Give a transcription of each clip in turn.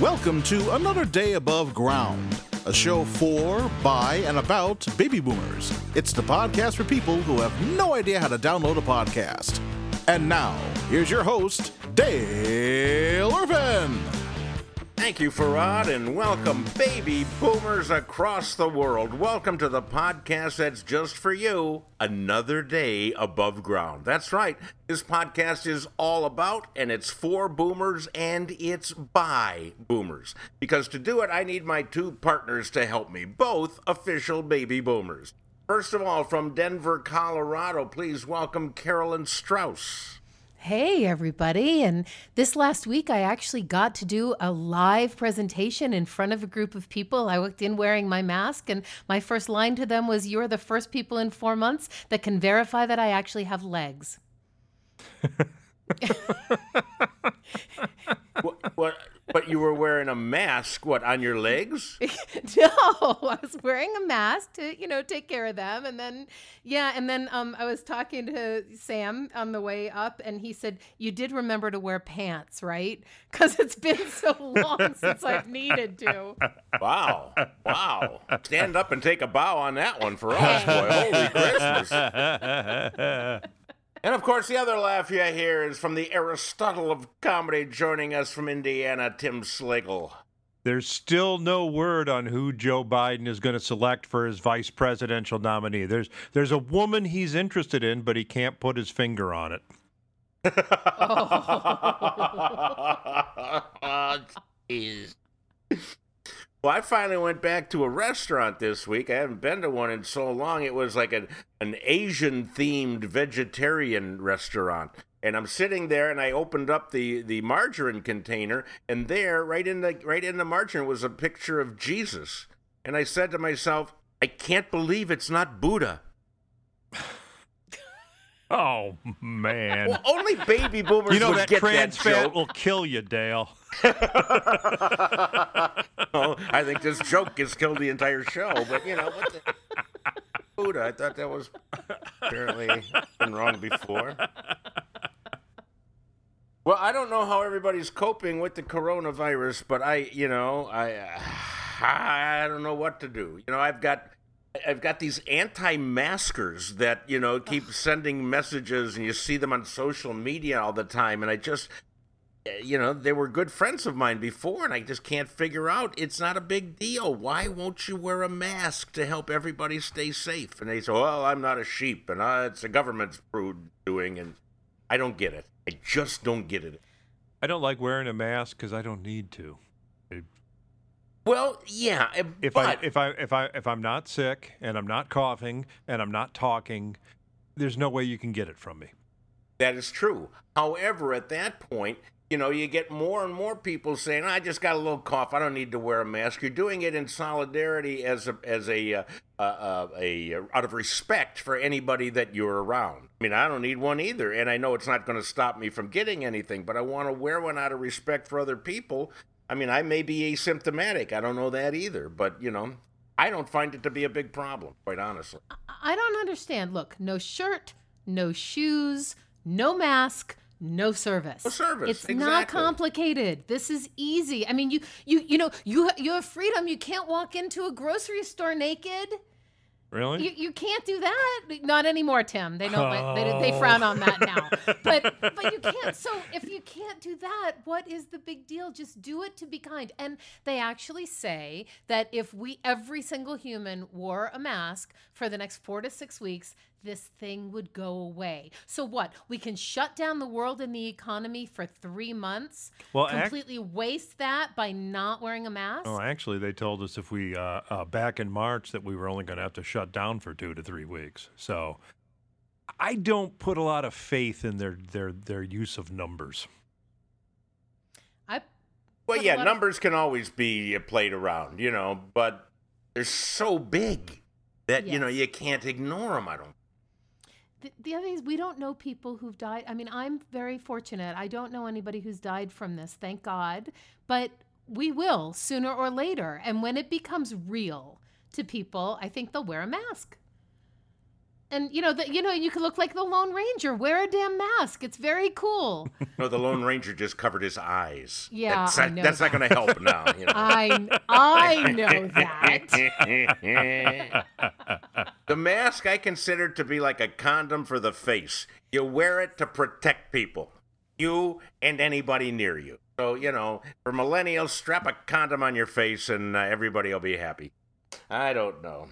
Welcome to another day above ground, a show for, by, and about baby boomers. It's the podcast for people who have no idea how to download a podcast. And now, here's your host, Dale Irvin. Thank you, Farad, and welcome, baby boomers across the world. Welcome to the podcast that's just for you, Another Day Above Ground. That's right, this podcast is all about, and it's for boomers, and it's by boomers. Because to do it, I need my two partners to help me, both official baby boomers. First of all, from Denver, Colorado, please welcome Carolyn Strauss. Hey, everybody. And this last week, I actually got to do a live presentation in front of a group of people. I walked in wearing my mask, and my first line to them was You're the first people in four months that can verify that I actually have legs. what, what, but you were wearing a mask, what, on your legs? no, I was wearing a mask to, you know, take care of them. And then, yeah, and then um, I was talking to Sam on the way up, and he said, You did remember to wear pants, right? Because it's been so long since I've needed to. Wow. Wow. Stand up and take a bow on that one for us, boy. Holy Christmas. And of course, the other laugh you hear is from the Aristotle of comedy joining us from Indiana, Tim Slagle. There's still no word on who Joe Biden is going to select for his vice presidential nominee. There's there's a woman he's interested in, but he can't put his finger on it. oh. Well, I finally went back to a restaurant this week. I haven't been to one in so long. It was like an, an Asian themed vegetarian restaurant. And I'm sitting there and I opened up the, the margarine container and there right in the right in the margarine was a picture of Jesus. And I said to myself, I can't believe it's not Buddha. Oh man! Well, only baby boomers you know would that get trans that fat joke. will kill you, Dale. oh, I think this joke has killed the entire show. But you know, what the, Buddha. I thought that was apparently been wrong before. Well, I don't know how everybody's coping with the coronavirus, but I, you know, I, I don't know what to do. You know, I've got. I've got these anti-maskers that you know keep sending messages, and you see them on social media all the time. And I just, you know, they were good friends of mine before, and I just can't figure out. It's not a big deal. Why won't you wear a mask to help everybody stay safe? And they say, "Well, I'm not a sheep, and uh, it's the government's doing." And I don't get it. I just don't get it. I don't like wearing a mask because I don't need to. It, well, yeah. eh, If but, I if I if I if I'm not sick and I'm not coughing and I'm not talking, there's no way you can get it from me. That is true. However, at that point, you know, you get more and more people saying, "I just got a little cough. I don't need to wear a mask." You're doing it in solidarity as a as a uh, uh, a, a out of respect for anybody that you're around. I mean, I don't need one either, and I know it's not going to stop me from getting anything, but I want to wear one out of respect for other people. I mean, I may be asymptomatic. I don't know that either, but you know, I don't find it to be a big problem, quite honestly. I don't understand. Look, no shirt, no shoes, no mask, no service. No service, It's not complicated. This is easy. I mean, you you you know you you have freedom. You can't walk into a grocery store naked. Really? You, you can't do that. Not anymore, Tim. They don't. Like, they, they oh. frown on that now. But but you can't. So if you can't do that, what is the big deal? Just do it to be kind. And they actually say that if we every single human wore a mask for the next four to six weeks, this thing would go away. So what? We can shut down the world and the economy for three months. Well, ac- completely waste that by not wearing a mask. Oh, actually, they told us if we uh, uh, back in March that we were only going to have to shut down for two to three weeks. So I don't put a lot of faith in their their their use of numbers. I Well, But yeah, lot of- numbers can always be uh, played around, you know, but they're so big that you know you can't ignore them. I don't. The, the other thing is, we don't know people who've died. I mean, I'm very fortunate. I don't know anybody who's died from this, thank God. But we will sooner or later. And when it becomes real to people, I think they'll wear a mask. And you know that you know you can look like the Lone Ranger. Wear a damn mask. It's very cool. No, the Lone Ranger just covered his eyes. Yeah, that's, I not- know that's not going to help now. You know. I I know that. The mask I consider to be like a condom for the face. You wear it to protect people, you and anybody near you. So you know, for millennials, strap a condom on your face and uh, everybody will be happy. I don't know.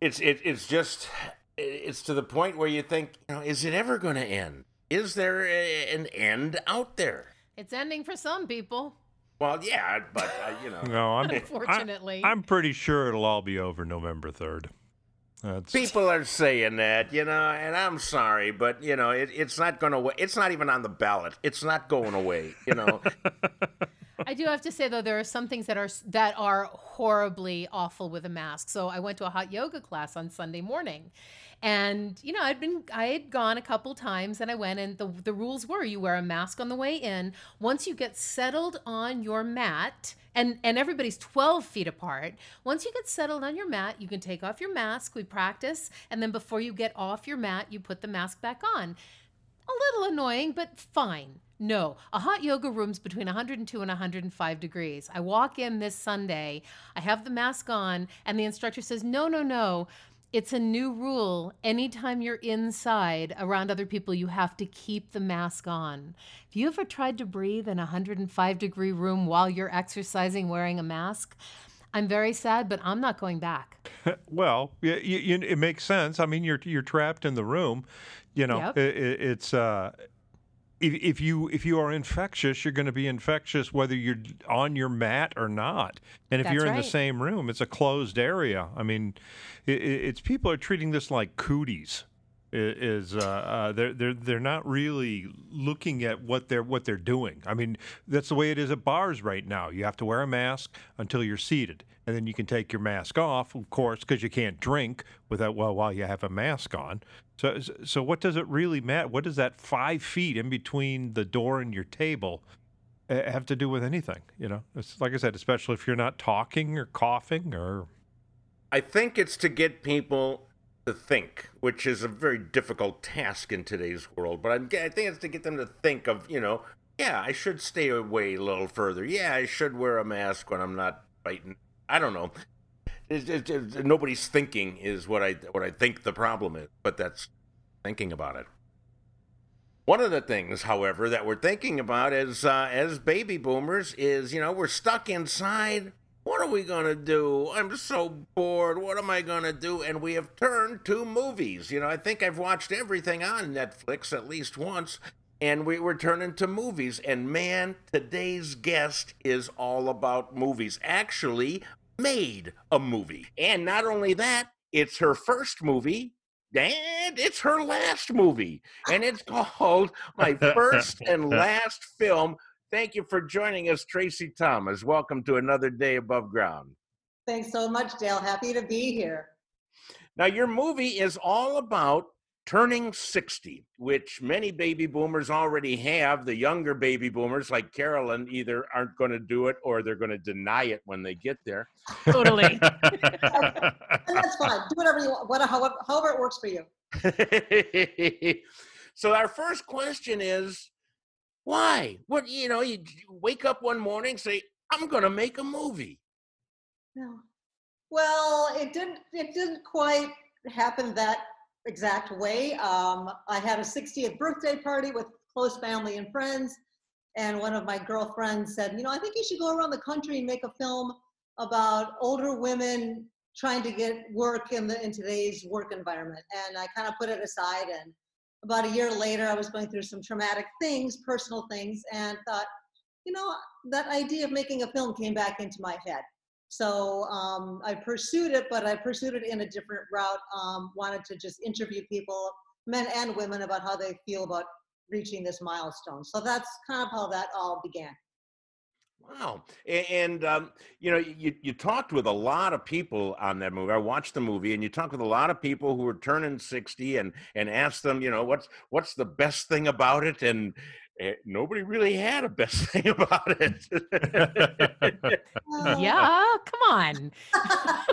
It's it, it's just it's to the point where you think, you know, is it ever going to end? Is there a, an end out there? It's ending for some people. Well, yeah, but uh, you know. No, I'm Unfortunately. I, am pretty sure it'll all be over November third. That's People are saying that, you know, and I'm sorry, but you know, it, it's not going to. It's not even on the ballot. It's not going away. You know, I do have to say though, there are some things that are that are horribly awful with a mask. So I went to a hot yoga class on Sunday morning, and you know I'd been I had gone a couple times, and I went, and the the rules were you wear a mask on the way in. Once you get settled on your mat, and and everybody's 12 feet apart. Once you get settled on your mat, you can take off your mask. We practice, and then before you get off your mat, you put the mask back on a little annoying, but fine. No, a hot yoga room's between 102 and 105 degrees. I walk in this Sunday, I have the mask on, and the instructor says, No, no, no. It's a new rule. Anytime you're inside around other people, you have to keep the mask on. Have you ever tried to breathe in a 105 degree room while you're exercising wearing a mask? I'm very sad, but I'm not going back. well, you, you, it makes sense. I mean, you're you're trapped in the room. You know, Yep. i i it's uh, if, if you if you are infectious, you're going to be infectious whether you're on your mat or not. And if That's you're in the same room, it's a closed area. I mean, i i- it's people are treating this like cooties. Is uh, uh, they're they're they're not really looking at what they're what they're doing. I mean, that's the way it is at bars right now. You have to wear a mask until you're seated, and then you can take your mask off, of course, because you can't drink without well while you have a mask on. So so what does it really matter? What does that five feet in between the door and your table uh, have to do with anything? You know, it's like I said, especially if you're not talking or coughing or I think it's to get people to think, which is a very difficult task in today's world. But I'm, I think it's to get them to think of, you know, yeah, I should stay away a little further. Yeah, I should wear a mask when I'm not fighting. I don't know. It's, it's, it's- nobody's thinking is what I what I think the problem is, but that's thinking about it. One of the things, however, that we're thinking about as uh, as baby boomers is, you know, we're stuck inside. What are we gonna do? I'm so bored. What am I gonna do? And we have turned to movies. You know, I think I've watched everything on Netflix at least once, and we were turning to movies. And man, today's guest is all about movies. Actually, made a movie, and not only that, it's her first movie. And it's her last movie, and it's called My First and Last Film. Thank you for joining us, Tracy Thomas. Welcome to another day above ground. Thanks so much, Dale. Happy to be here. Now, your movie is all about turning 60, which many baby boomers already have. The younger baby boomers, like Carolyn, either aren't going to do it or they're going to deny it when they get there. Totally. And that's fine. Do whatever you want, whatever, however, however it works for you. so, our first question is why? What, you know, you wake up one morning, say, I'm going to make a movie. No. Well, it didn't. It didn't quite happen that exact way. Um, I had a 60th birthday party with close family and friends, and one of my girlfriends said, "You know, I think you should go around the country and make a film about older women trying to get work in the in today's work environment." And I kind of put it aside. And about a year later, I was going through some traumatic things, personal things, and thought, you know, that idea of making a film came back into my head. So um, I pursued it, but I pursued it in a different route. Um, wanted to just interview people, men and women, about how they feel about reaching this milestone. So that's kind of how that all began. Wow. A- And, um, you know, you, you talked with a lot of people on that movie. I watched the movie and you talked with a lot of people who were turning 60 and, and asked them, you know, what's, what's the best thing about it? And eh, nobody really had a best thing about it. Yeah, come on.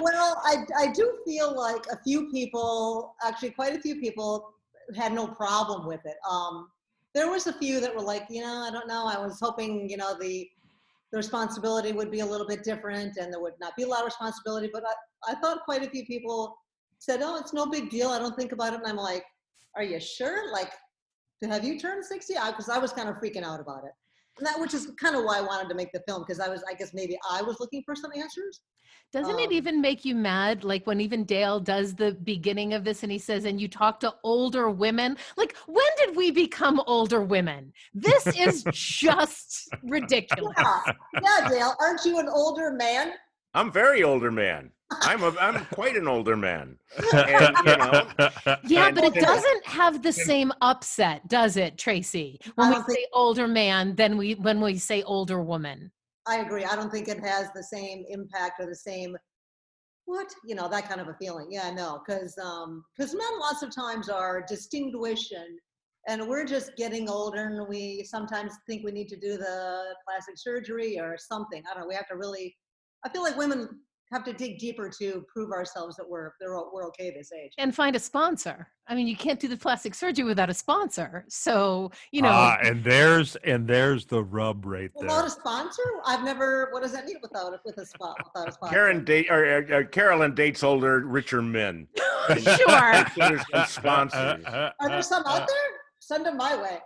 well, I, I do feel like a few people, actually quite a few people, had no problem with it. Um, there was a few that were like, you know, I don't know. I was hoping, you know, the the responsibility would be a little bit different and there would not be a lot of responsibility. But I, I thought quite a few people said, oh, it's no big deal. I don't think about it. And I'm like, are you sure? Like, have you turned 60? Because I was kind of freaking out about it. And that, which is kind of why I wanted to make the film because I was, I guess maybe I was looking for some answers. Doesn't it Um, even make you mad? Like when even Dale does the beginning of this and he says, and you talk to older women. Like, when did we become older women? This is just ridiculous. Yeah, yeah, Dale, aren't you an older man? I'm very older man. I'm a, I'm quite an older man. And, you know, Yeah, but it doesn't have the same upset, does it, Tracy? When we say older man than we when we say older woman. I agree. I don't think it has the same impact or the same what you know that kind of a feeling. Yeah, no, because um, because men lots of times are distinguished and and we're just getting older and we sometimes think we need to do the plastic surgery or something. I don't know. We have to really. I feel like women have to dig deeper to prove ourselves that we're we're okay this age. And find a sponsor. I mean, you can't do the plastic surgery without a sponsor. So, you know, Ah, and there's and there's the rub right there. Without a sponsor, I've never. What does that mean without a with a spot without a sponsor? Karen date or, or, or Carolyn dates older, richer men. sure. So there's some sponsors. Are there some out there? Send them my way.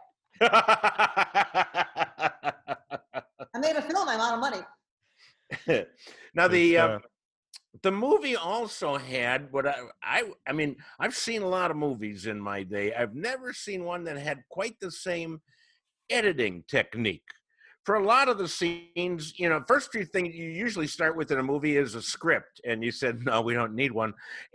I made a film. I'm out of money. now the uh, the movie also had what I, I I mean I've seen a lot of movies in my day. I've never seen one that had quite the same editing technique. For a lot of the scenes, you know, first few thing you usually start with in a movie is a script, and you said no, we don't need one,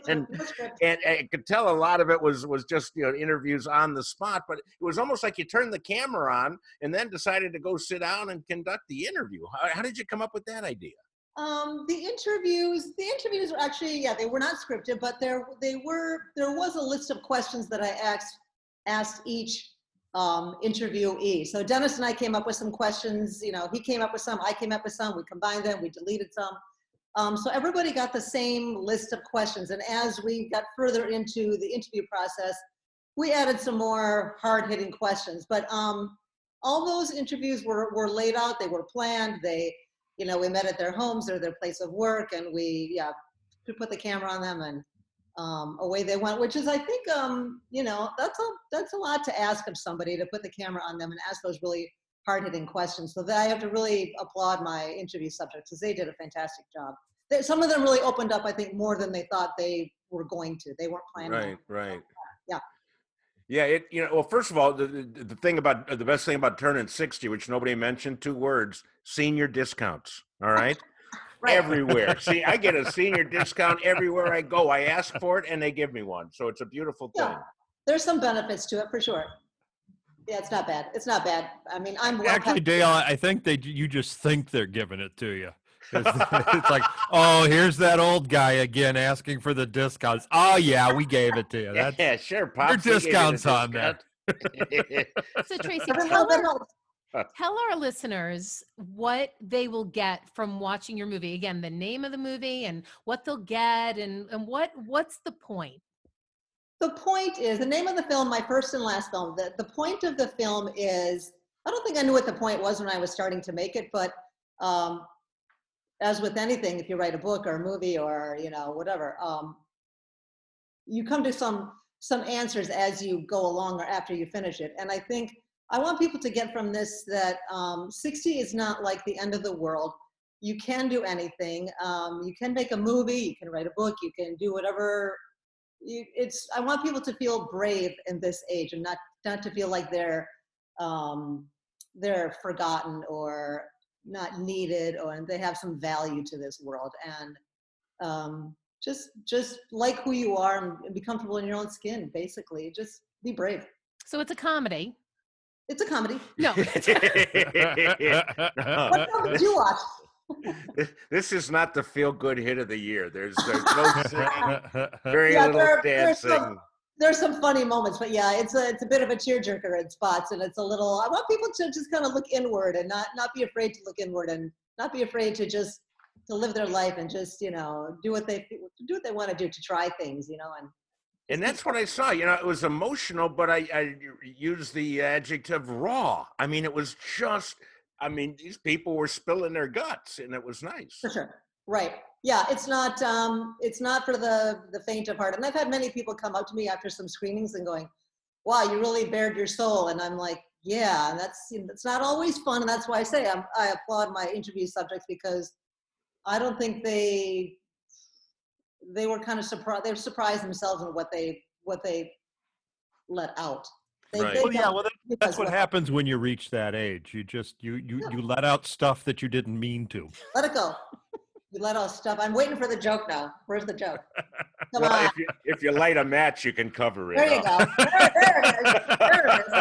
and and No script. and I could tell a lot of it was was just you know interviews on the spot, but it was almost like you turned the camera on and then decided to go sit down and conduct the interview. How, how did you come up with that idea? Um, the interviews, the interviews were actually, yeah, they were not scripted, but there, they were, there was a list of questions that I asked, asked each um, interviewee. So Dennis and I came up with some questions, you know, he came up with some, I came up with some, we combined them, we deleted some. Um, so everybody got the same list of questions. And as we got further into the interview process, we added some more hard hitting questions. But um, all those interviews were, were laid out, they were planned, they, you know, we met at their homes or their place of work and we, yeah, put the camera on them and um, away they went, which is, I think, um, you know, that's a, that's a lot to ask of somebody to put the camera on them and ask those really hard hitting questions. So that I have to really applaud my interview subjects because they did a fantastic job. They, some of them really opened up, I think, more than they thought they were going to. They weren't planning. Right, right. Yeah. Yeah, it you know, well first of all, the, the, the thing about the best thing about turning 60, which nobody mentioned, two words, senior discounts. All right? Right. Everywhere. See, I get a senior discount everywhere I go. I ask for it and they give me one. So it's a beautiful thing. Yeah. There's some benefits to it for sure. Yeah, it's not bad. It's not bad. I mean, I'm well Actually, past- Dale, I think they you just think they're giving it to you. It's, it's like, oh, here's that old guy again asking for the discounts. Oh yeah, we gave it to you. That's yeah, sure. Pops, There are they gave you discounts on there. discount. So Tracy, tell our, tell our listeners what they will get from watching your movie. Again, the name of the movie and what they'll get and, and what what's the point? The point is the name of the film, my first and last film. The, the point of the film is I don't think I knew what the point was when I was starting to make it, but um, as with anything, if you write a book or a movie or you know whatever, um, you come to some some answers as you go along or after you finish it. And I think I want people to get from this that um, 60 is not like the end of the world. You can do anything. Um, you can make a movie. You can write a book. You can do whatever you, it's i want people to feel brave in this age and not not to feel like they're um they're forgotten or not needed or they have some value to this world. And um just just like who you are and be comfortable in your own skin basically. Just be brave. So it's a comedy. it's a comedy. No. what film did you watch this is not the feel good hit of the year. There's, there's no singing, very Yeah, little there- there's dancing. some- there's some funny moments but yeah it's a it's a bit of a tearjerker in spots and it's a little i want people to just kind of look inward and not not be afraid to look inward and not be afraid to just to live their life and just you know do what they do what they want to do to try things, you know, and And that's what I saw. You know, it was emotional, but I, I used the adjective raw. I mean, it was just, I mean, these people were spilling their guts and it was nice. For sure. Right. Yeah, it's not um it's not for the the faint of heart. And I've had many people come up to me after some screenings and going, "Wow, you really bared your soul." And I'm like, "Yeah, and that's it's not always fun." And that's why I say I'm, I applaud my interview subjects because I don't think they they were kind of surprised. They were surprised themselves in what they what they let out. They, Right. they Well, yeah, well, that, because that's what happens when you reach that age. You just you you Yeah. you let out stuff that you didn't mean to. Let it go. You let out stuff. I'm waiting for the joke now. Where's the joke? Come Well, on. if you, if you light a match, you can cover it. There you up. go. There, there it is. There it is.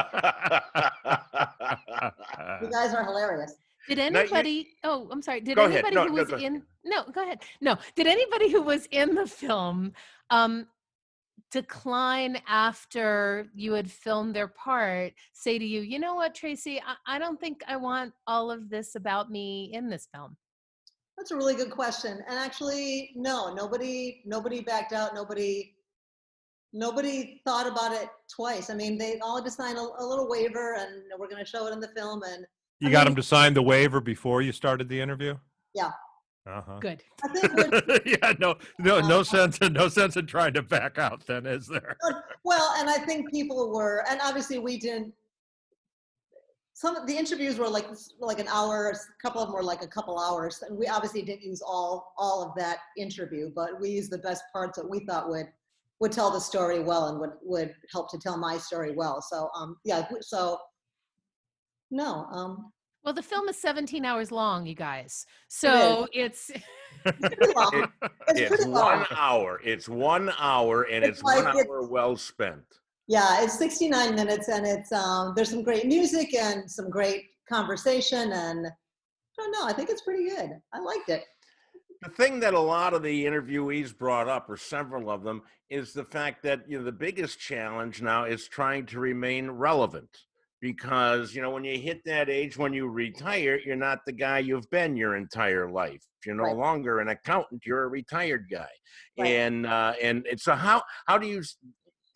You guys are hilarious. Did you- anybody? oh, I'm sorry. Did anybody No, who was go ahead. in? No, go ahead. No, did anybody who was in the film um, decline after you had filmed their part? Say to you, you know what, Tracy? I, I don't think I want all of this about me in this film. That's a really good question. And actually, no, nobody, nobody backed out. Nobody, nobody thought about it twice. I mean, they all just signed a, a little waiver, and we're going to show it in the film. And You I got mean- him to sign the waiver before you started the interview. Yeah. Uh huh. Good. I think, what, yeah. No. No. Uh, No sense. In, no sense in trying to back out. Then is there? well, and I think people were, and obviously we didn't. Some of the interviews were like like an hour. A couple of them were like a couple hours, and we obviously didn't use all all of that interview, but we used the best parts that we thought would would tell the story well and would would help to tell my story well. So um yeah, so no um Well, the film is 17 hours long, you guys. So it's pretty long. It's It's pretty one long. hour. It's one hour, and It's it's, one like it's- hour well spent. Yeah, it's 69 minutes, and it's um there's some great music and some great conversation, and I don't know. I think it's pretty good. I liked it. The thing that a lot of the interviewees brought up, or several of them, is the fact that you know the biggest challenge now is trying to remain relevant. Because you know when you hit that age when you retire, you're not the guy you've been your entire life. You're no Right. longer an accountant; you're a retired guy. Right. And uh, and so how how do you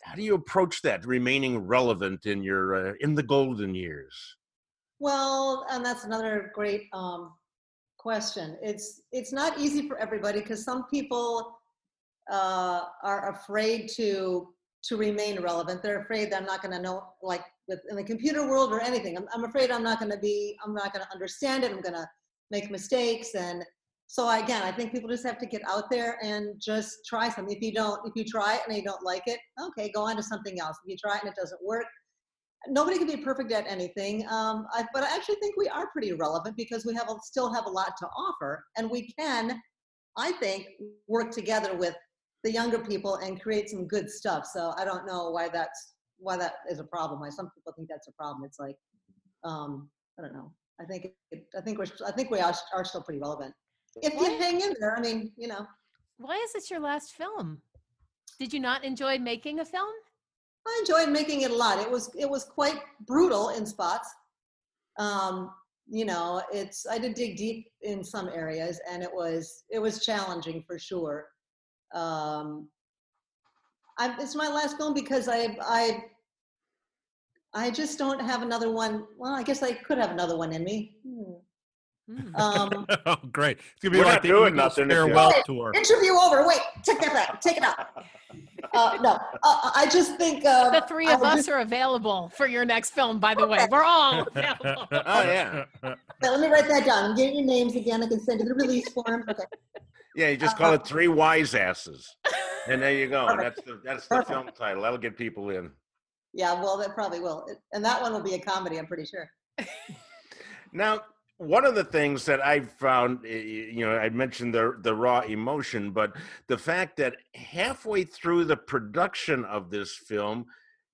how do you approach that remaining relevant in your uh, in the golden years? Well, and that's another great um, question. It's it's not easy for everybody because some people uh, are afraid to to remain relevant. They're afraid that I'm not going to know, like with in the computer world or anything. I'm, I'm afraid I'm not going to be. I'm not going to understand it. I'm going to make mistakes and. So again, I think people just have to get out there and just try something. If you don't, if you try it and you don't like it, okay, go on to something else. If you try it and it doesn't work, nobody can be perfect at anything um, I, but i actually think we are pretty relevant because we have a, still have a lot to offer and we can i think work together with the younger people and create some good stuff so i don't know why that's why that is a problem why some people think that's a problem it's like um, i don't know i think it, i think we're i think we are, are still pretty relevant if you hang in there i mean you know why is this your last film? Did you not enjoy making a film? I enjoyed making it a lot. It was it was quite brutal in spots. Um, you know, it's I did dig deep in some areas, and it was it was challenging for sure. Um, I, it's my last film because I I I just don't have another one. Well, I guess I could have another one in me. Hmm. Hmm. Um, oh, great! It's gonna be We're like not the doing nothing farewell Wait, tour. interview over. Wait, take that back. Take it out. Uh, no, uh, I just think um, the three of us just- are available for your next film, by the way. We're all available. Oh, yeah. Okay, let me write that down. I'm getting your names again. I can send you the release form. Okay. Yeah, you just call it three wise asses, and there you go. That's the that's the film title. That'll get people in. Yeah, well, that probably will. And that one will be a comedy, I'm pretty sure. Now, one of the things that I found, you know, I mentioned the the raw emotion, but the fact that halfway through the production of this film,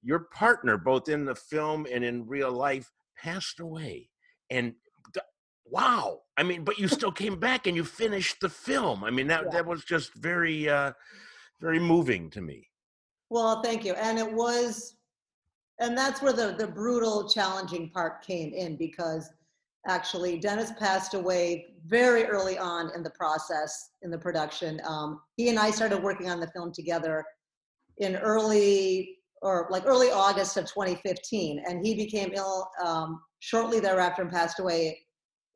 your partner, both in the film and in real life, passed away, and wow, I mean, but you still came back and you finished the film. I mean, that Yeah. that was just very, uh, very moving to me. Well, thank you. And it was, and that's where the, the brutal, challenging part came in because actually. Dennis passed away very early on in the process, in the production. Um, he and I started working on the film together in early, or like early August of 2015, and he became ill um, shortly thereafter and passed away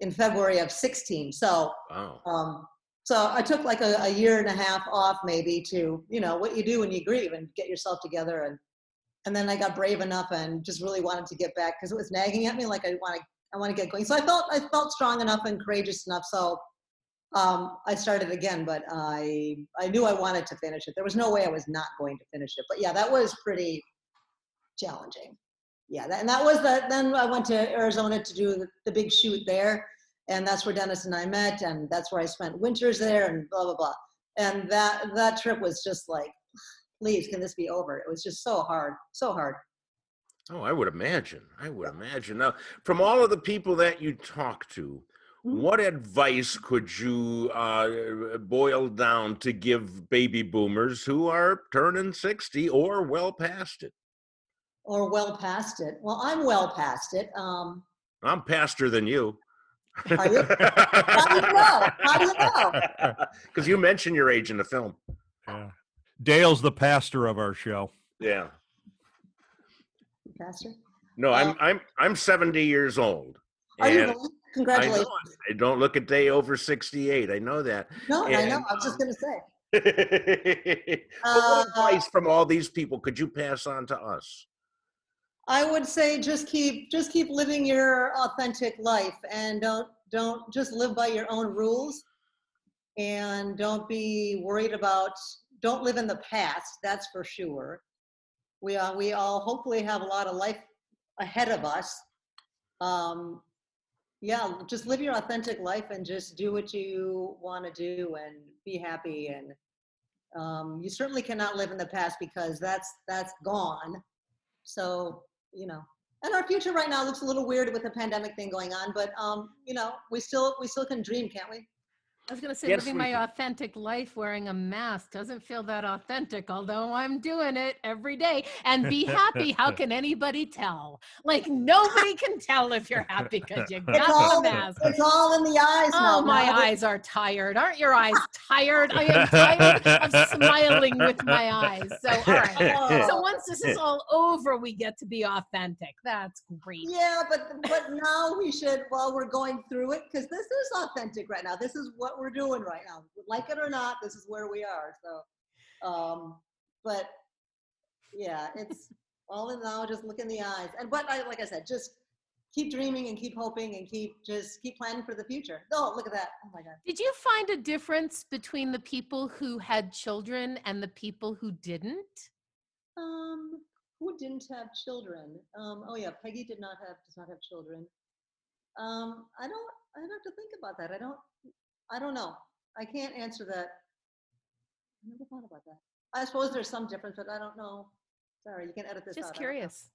in February of 16. So, Wow. um, so I took like a, a year and a half off maybe to, you know, what you do when you grieve and get yourself together. And, and then I got brave enough and just really wanted to get back because it was nagging at me. Like I want to, I want to get going. So I felt, I felt strong enough and courageous enough. So um, I started again, but I, I knew I wanted to finish it. There was no way I was not going to finish it. But yeah, that was pretty challenging. Yeah, that, and that was the, then I went to Arizona to do the, the big shoot there. And that's where Dennis and I met, and that's where I spent winters there, and blah blah blah. And that that trip was just like, please, can this be over? It was just so hard, so hard. Oh, I would imagine. I would imagine. Now, from all of the people that you talk to, Mhm. what advice could you uh, boil down to give baby boomers who are turning 60 or well past it? Or well past it. Well, I'm well past it. Um, I'm paster than you. Are you? how do you know? How do you know? Because you mentioned your age in the film. Yeah. Dale's the pastor of our show. Yeah. Pastor? No, I'm I'm I'm 70 years old. Are you and really? I know Congratulations. I don't look a day over 68. I know that. No, I know. I was just um, gonna say. but Uh, what advice from all these people could you pass on to us? I would say just keep just keep living your authentic life and don't don't just live by your own rules. And don't be worried about don't live in the past that's for sure. We are we all hopefully have a lot of life ahead of us. Um yeah just live your authentic life and just do what you want to do and be happy and um, you certainly cannot live in the past because that's that's gone. So you know and our future right now looks a little weird with the pandemic thing going on but um you know we still we still can dream can't we I was going to say, Yes, living my can. authentic life wearing a mask doesn't feel that authentic, although I'm doing it every day. And be happy. How can anybody tell? Like, nobody can tell if you're happy because you it's got all the mask. it's all in the eyes now Oh, my eyes are tired. Aren't your eyes tired? I am tired of smiling with my eyes. So, all right. So, oh. once this is all over, we get to be authentic. That's great. yeah but but now we should while we're going through it because this is authentic right now this is what we're doing right now. Like it or not this is where we are so um but yeah it's all in now just look in the eyes. And but I, like i said just keep dreaming and keep hoping and keep just keep planning for the future. Oh look at that. Oh my god. Did you find a difference between the people who had children and the people who didn't? um who didn't have children? Um oh yeah peggy did not have does not have children. Um i don't i'd have to think about that. I don't i don't know i can't answer that i never thought about that i suppose there's some difference but i don't know sorry you can edit this Just I don't curious.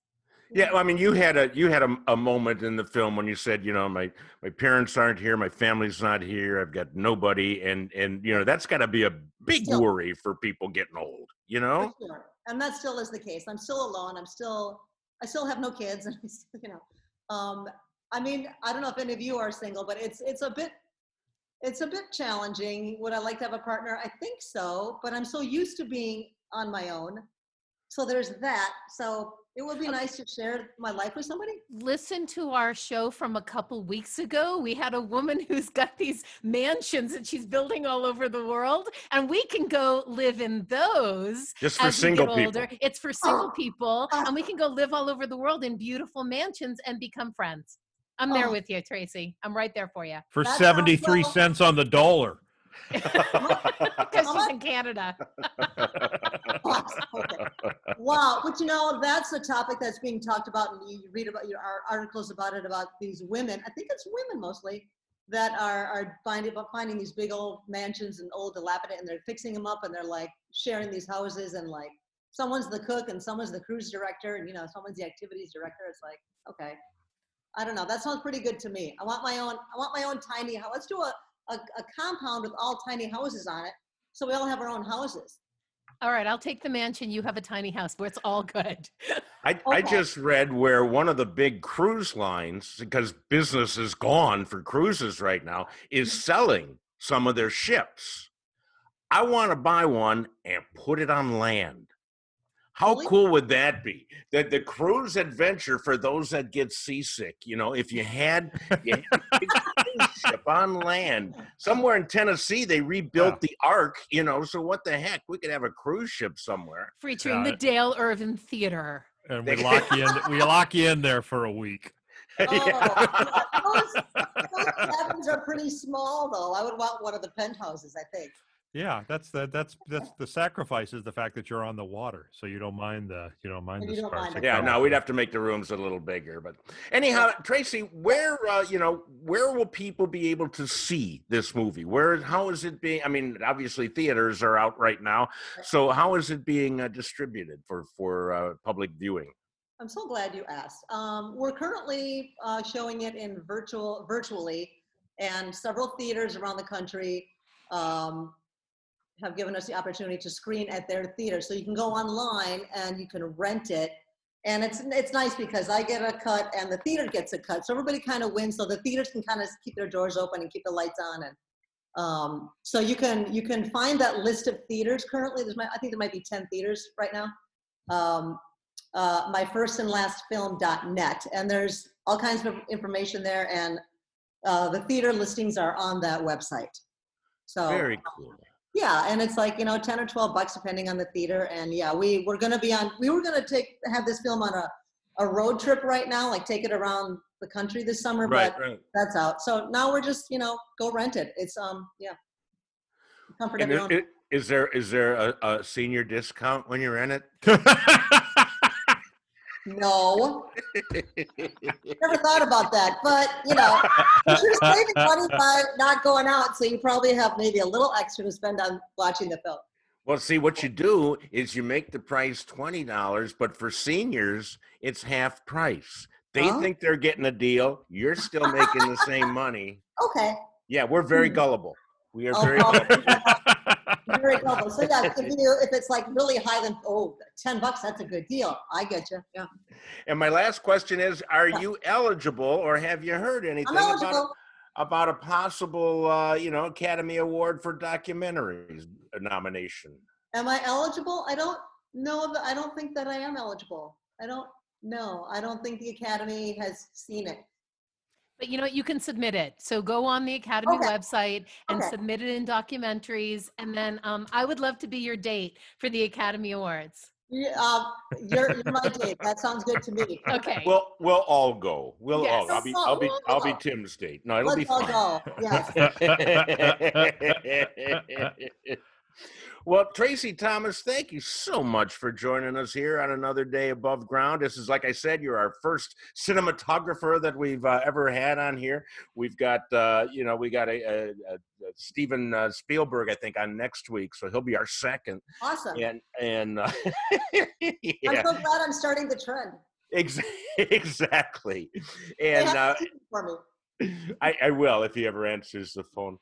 Yeah, I mean, you had a you had a, a moment in the film when you said, you know, my my parents aren't here, my family's not here, I've got nobody, and and you know that's got to be a big Still. worry for people getting old. You know? Sure. And that still is the case. I'm still alone. I'm still, I still have no kids, and I still, you know, um, I mean, I don't know if any of you are single, but it's it's a bit, it's a bit challenging. Would I like to have a partner? I think so, but I'm so used to being on my own. So there's that. So it would be nice to share my life with somebody. Listen to our show from a couple weeks ago. We had a woman who's got these mansions that she's building all over the world, and we can go live in those Just for as we single get people. It's for single Oh. people, Oh. and we can go live all over the world in beautiful mansions and become friends. I'm there Oh. with you, Tracy. I'm right there for you For That 73 well. cents on the dollar. because How she's in Canada. okay. Wow, but you know that's the topic that's being talked about, and you read about your articles about it about these women. I think it's women mostly that are are finding about finding these big old mansions and old dilapidated, and they're fixing them up, and they're like sharing these houses, and like someone's the cook and someone's the cruise director, and you know someone's the activities director. It's like okay, I don't know. That sounds pretty good to me. I want my own. I want my own tiny house. Let's do a a, a compound with all tiny houses on it, so we all have our own houses. All right, I'll take the mansion. You have a tiny house where it's all good. I, I just read where one of the big cruise lines, because business is gone for cruises right now, is mm-hmm. selling some of their ships. I want to buy one and put it on land. How cool would that be? The, the cruise adventure for those that get seasick. You know, if you had, you had a big cruise ship on land somewhere in Tennessee, they rebuilt Yeah. the Ark. You know, so what the heck? We could have a cruise ship somewhere. Featuring Yeah. the Dale Irvin Theater. And we lock you in. We lock you in there for a week. Oh, those, those cabins are pretty small, though. I would want one of the penthouses, I think. Yeah, that's the that's that's the sacrifice is the fact that you're on the water, so you don't mind the you don't mind And the you don't mind Yeah, no, we'd have to make the rooms a little bigger, but anyhow, Tracy, where uh, you know, where will people be able to see this movie? Where, how is it being? I mean, obviously theaters are out right now, so how is it being uh, distributed for for uh, public viewing? I'm so glad you asked. Um, we're currently uh, showing it in virtual, virtually, and several theaters around the country um, have given us the opportunity to screen at their theater. So you can go online and you can rent it, and it's it's nice because I get a cut and the theater gets a cut, so everybody kind of wins. So the theaters can kind of keep their doors open and keep the lights on, and um, so you can you can find that list of theaters currently. There's my, I think there might be ten theaters right now. Um, uh, my first and last film.net and there's all kinds of information there and uh, the theater listings are on that website so Very cool. Yeah and it's like you know 10 or 12 bucks depending on the theater and yeah we we're gonna be on we were gonna take have this film on a, a road trip right now like take it around the country this summer Right, but right. that's out so now we're just you know go rent it it's um yeah comfort of And your i- own i- is there is there a, a senior discount when you're in it? no never thought about that but you know you're saving money by not going out so you probably have maybe a little extra to spend on watching the film Well, see, what you do is you make the price twenty dollars, but for seniors, it's half price. They Huh? think they're getting a deal. You're still making the same money. okay Yeah, we're very Hmm. gullible. We are Oh, very oh. gullible. very so yeah if you if it's like really high then oh 10 bucks that's a good deal. I get you. Yeah. And my last question is: Are you eligible, or have you heard anything about about a possible, uh, you know, Academy Award for documentaries nomination? am i eligible? I don't know that i don't think that i am eligible. I don't know. I don't think the academy has seen it But you know what? You can submit it. So go on the Academy Okay. website and Okay. submit it in documentaries. And then um, I would love to be your date for the Academy Awards. Yeah, um, you're, you're my date that sounds good to me Okay. We'll we'll all go. We'll all. Yes. I'll be I'll be We'll I'll be. Tim's date. No, it'll be let's all go yes well, Tracy Thomas, thank you so much for joining us here on another day above ground. This is, like I said, you're our first cinematographer that we've uh, ever had on here. We've got, uh, you know, we got a, a, a Steven uh, Spielberg, I think, on next week, so he'll be our second. awesome And and uh, i'm so glad i'm starting the trend exactly. And uh, for me I, I will if he ever answers the phone.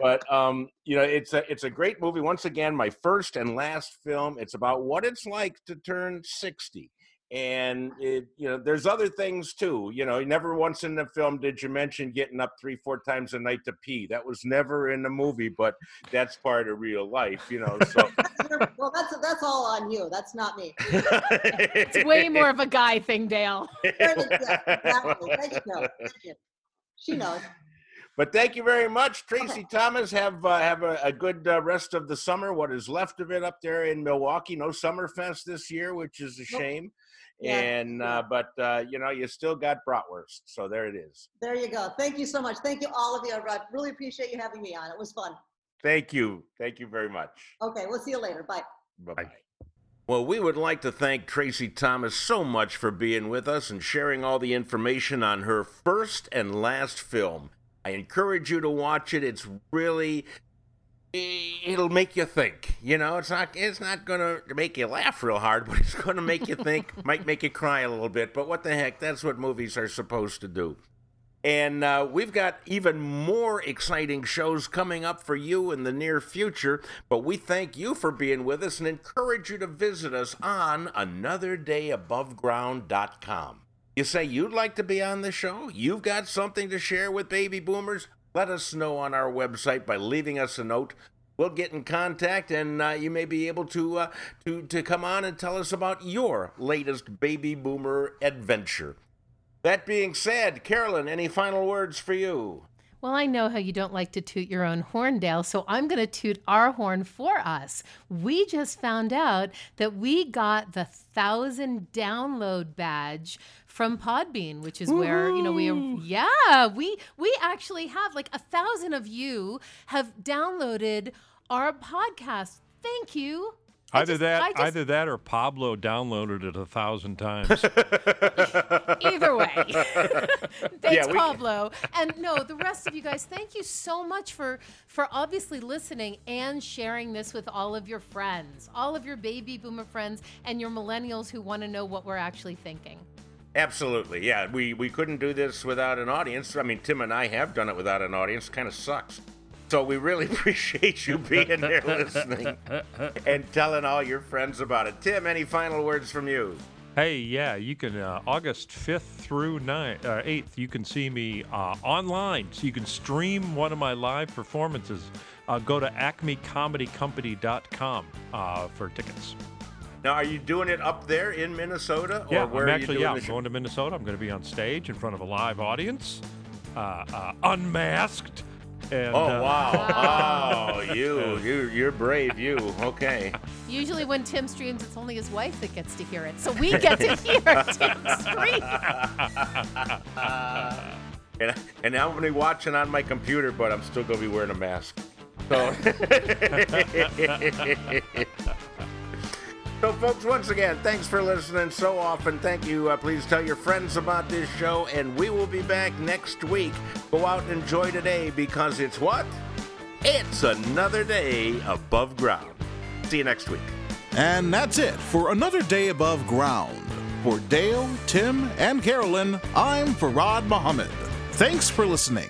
But um, you know, it's a it's a great movie. Once again, my first and last film. It's about what it's like to turn sixty, and it you know, there's other things too. You know, never once in the film did you mention getting up three four times a night to pee. That was never in the movie, but that's part of real life. You know, so well that's that's all on you that's not me it's way more of a guy thing, Dale. Exactly. Thank you. Thank you. she knows But thank you very much, Tracy Thomas. Have uh, have a, a good uh, rest of the summer. What is left of it up there in Milwaukee? No Summerfest this year, which is a Nope. shame. Yeah, and uh, but uh, you know, you still got bratwurst, so there it is. there you go thank you so much thank you all of you i really appreciate you having me on it was fun Thank you, thank you very much. okay we'll see you later bye Bye bye. Well, we would like to thank Tracy Thomas so much for being with us and sharing all the information on her first and last film. I encourage you to watch it. It's really it'll make you think. You know, it's not it's not going to make you laugh real hard, but it's going to make you think, might make you cry a little bit, but what the heck, that's what movies are supposed to do. And uh, we've got even more exciting shows coming up for you in the near future. But we thank you for being with us and encourage you to visit us on anotherdayaboveground.com. You say you'd like to be on the show? You've got something to share with baby boomers? Let us know on our website by leaving us a note. We'll get in contact, and uh, you may be able to uh, to to come on and tell us about your latest baby boomer adventure. That being said, Carolyn, any final words for you? Well, I know how you don't like to toot your own horn, Dale, so I'm going to toot our horn for us. We just found out that we got the thousand download badge from Podbean, which is where you know we yeah we we actually have like a thousand of you have downloaded our podcast. Thank you. I Either just- that, just- either that, or Pablo downloaded it a thousand times. Either way. Thanks, Yeah, we- Pablo. And no, the rest of you guys, thank you so much for for obviously listening and sharing this with all of your friends, all of your baby boomer friends and your millennials who want to know what we're actually thinking. Absolutely, yeah. We we couldn't do this without an audience. I mean, Tim and I have done it without an audience. Kind of sucks. So we really appreciate you being there listening and telling all your friends about it. Tim, any final words from you? Hey, yeah, you can uh, August 5th through 9th, uh, 8th, you can see me uh, online. So you can stream one of my live performances. Uh, go to acmecomedycompany.com uh, for tickets. Now, are you doing it up there in Minnesota, or yeah, where I'm are actually you doing yeah, I'm going to Minnesota. I'm going to be on stage in front of a live audience, uh, uh, unmasked. And, Oh uh, wow! Oh, you, you, you're brave. You okay? Usually when Tim streams, it's only his wife that gets to hear it. So we get to hear Tim stream. And and I'm gonna be watching on my computer, but I'm still gonna be wearing a mask. So. So, folks, once again, thanks for listening so often. Thank you. Uh, please tell your friends about this show, and we will be back next week. Go out and enjoy today because it's what? It's another day above ground. See you next week. And that's it for another day above ground. For Dale, Tim, and Carolyn, I'm Farad Muhammad. Thanks for listening.